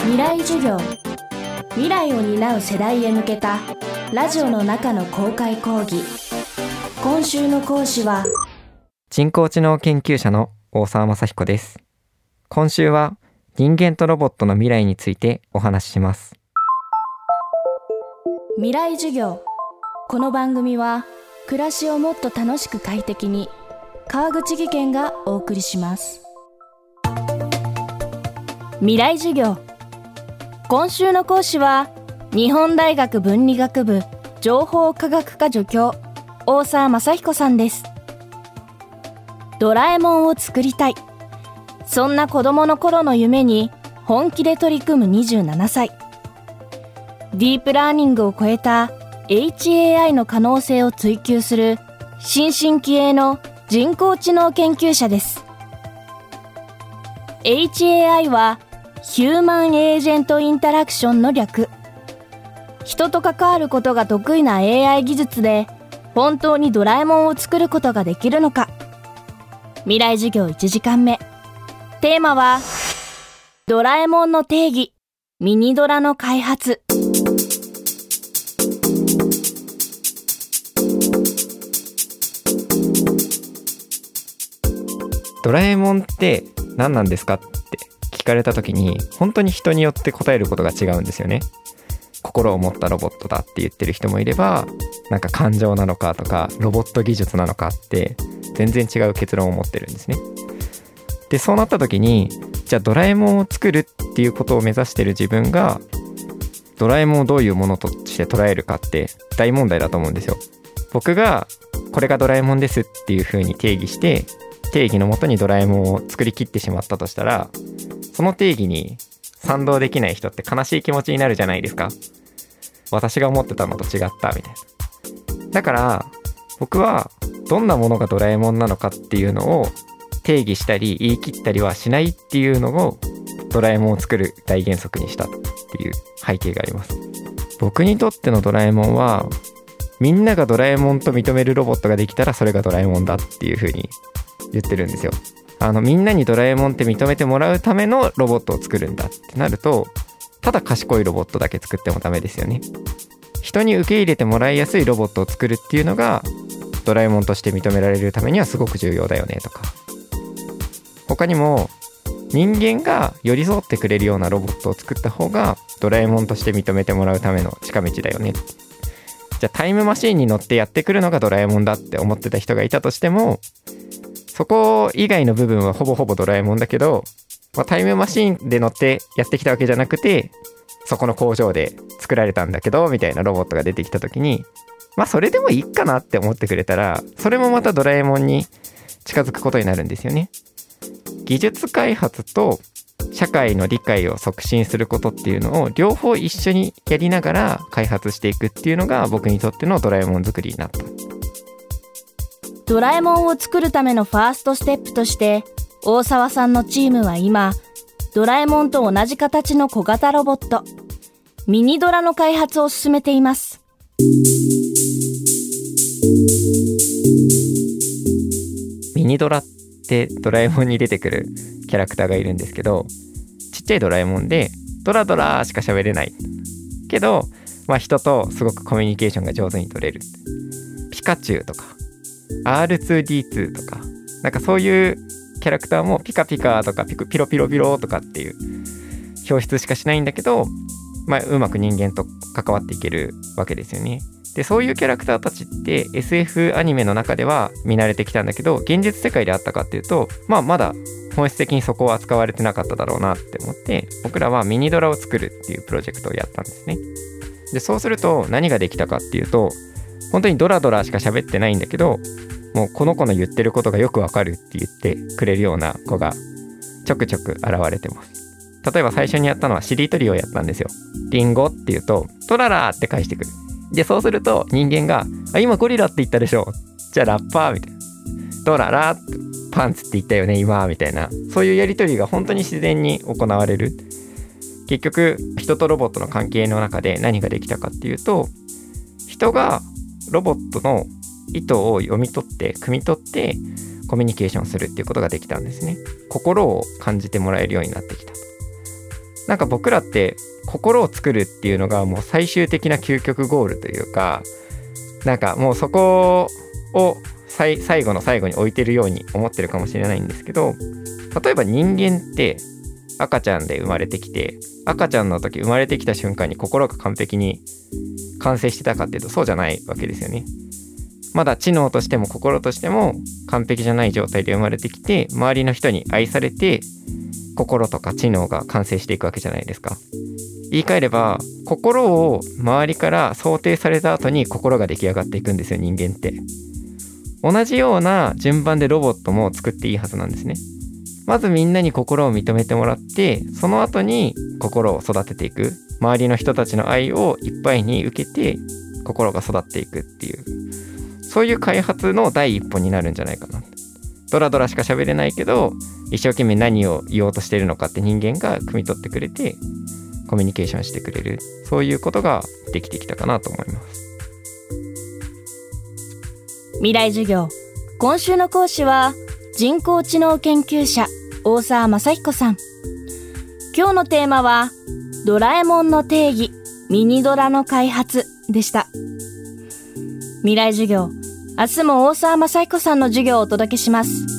未来授業。未来を担う世代へ向けたラジオの中の公開講義。今週の講師は人工知能研究者の大沢雅彦です。今週は人間とロボットの未来についてお話しします。未来授業。この番組は暮らしをもっと楽しく快適に川口義賢がお送りします。未来授業今週の講師は日本大学文理学部情報科学科助教大沢雅彦さんです。ドラえもんを作りたい。そんな子供の頃の夢に本気で取り組む27歳。ディープラーニングを超えた HAI の可能性を追求する新進気鋭の人工知能研究者です。HAI はヒューマンエージェントインタラクションの略。人と関わることが得意な AI 技術で本当にドラえもんを作ることができるのか。未来授業1時間目。テーマはドラえもんの定義。ミニドラの開発。ドラえもんって何なんですか？っかれた時に本当に人によって答えることが違うんですよね。心を持ったロボットだって言ってる人もいればなんか感情なのかとかロボット技術なのかって全然違う結論を持ってるんですね。でそうなった時にじゃあドラえもんを作るっていうことを目指してる自分がドラえもんをどういうものとして捉えるかって大問題だと思うんですよ。僕がこれがドラえもんですっていう風に定義して定義のもとにドラえもんを作りきってしまったとしたらその定義に賛同できない人って悲しい気持ちになるじゃないですか。私が思ってたのと違ったみたいな。だから僕はどんなものがドラえもんなのかっていうのを定義したり言い切ったりはしないっていうのをドラえもんを作る大原則にしたっていう背景があります。僕にとってのドラえもんはみんながドラえもんと認めるロボットができたらそれがドラえもんだっていう風に言ってるんですよ。あのみんなにドラえもんって認めてもらうためのロボットを作るんだってなるとただ賢いロボットだけ作ってもダメですよね。人に受け入れてもらいやすいロボットを作るっていうのがドラえもんとして認められるためにはすごく重要だよねとか。他にも人間が寄り添ってくれるようなロボットを作った方がドラえもんとして認めてもらうための近道だよね。じゃあタイムマシーンに乗ってやってくるのがドラえもんだって思ってた人がいたとしてもそこ以外の部分はほぼほぼドラえもんだけど、まあ、タイムマシンで乗ってやってきたわけじゃなくてそこの工場で作られたんだけどみたいなロボットが出てきた時にまあそれでもいいかなって思ってくれたらそれもまたドラえもんに近づくことになるんですよね。技術開発と社会の理解を促進することっていうのを両方一緒にやりながら開発していくっていうのが僕にとってのドラえもん作りになったドラえもんを作るためのファーストステップとして大沢さんのチームは今ドラえもんと同じ形の小型ロボットミニドラの開発を進めています。ミニドラってドラえもんに出てくるキャラクターがいるんですけどちっちゃいドラえもんでドラドラしか喋れない。けど、まあ、人とすごくコミュニケーションが上手に取れる。ピカチュウとか。R2D2 とかなんかそういうキャラクターもピカピカとかピクピロピロピロとかっていう表出しかしないんだけど、まあ、うまく人間と関わっていけるわけですよね。でそういうキャラクターたちって SF アニメの中では見慣れてきたんだけど現実世界であったかっていうとまあまだ本質的にそこは扱われてなかっただろうなって思って僕らはミニドラを作るっていうプロジェクトをやったんですね。でそうすると何ができたかっていうと本当にドラドラしか喋ってないんだけどもうこの子の言ってることがよくわかるって言ってくれるような子がちょくちょく現れてます。例えば最初にやったのはしりとりをやったんですよ。リンゴって言うとトララって返してくる。でそうすると人間が「あ今ゴリラって言ったでしょ。じゃあラッパー」みたいな「トララパンツって言ったよね今」みたいな。そういうやり取りが本当に自然に行われる。結局人とロボットの関係の中で何ができたかっていうと人がロボットの意図を読み取って汲み取ってコミュニケーションするっていうことができたんですね。心を感じてもらえるようになってきた。なんか僕らって心を作るっていうのがもう最終的な究極ゴールというかなんかもうそこを最後の最後に置いてるように思ってるかもしれないんですけど例えば人間って赤ちゃんで生まれてきて赤ちゃんの時生まれてきた瞬間に心が完璧に完成してたかっていうとそうじゃないわけですよね。まだ知能としても心としても完璧じゃない状態で生まれてきて周りの人に愛されて心とか知能が完成していくわけじゃないですか。言い換えれば心を周りから想定された後に心が出来上がっていくんですよ人間って。同じような順番でロボットも作っていいはずなんですね。まずみんなに心を認めてもらってその後に心を育てていく。周りの人たちの愛をいっぱいに受けて心が育っていくっていう。そういう開発の第一歩になるんじゃないかな。ドラドラしか喋れないけど一生懸命何を言おうとしてるのかって人間が汲み取ってくれてコミュニケーションしてくれる。そういうことができてきたかなと思います。未来授業。今週の講師は人工知能研究者。大沢雅彦さん今日のテーマはドラえもんの定義ミニドラの開発でした未来授業明日も大沢雅彦さんの授業をお届けします。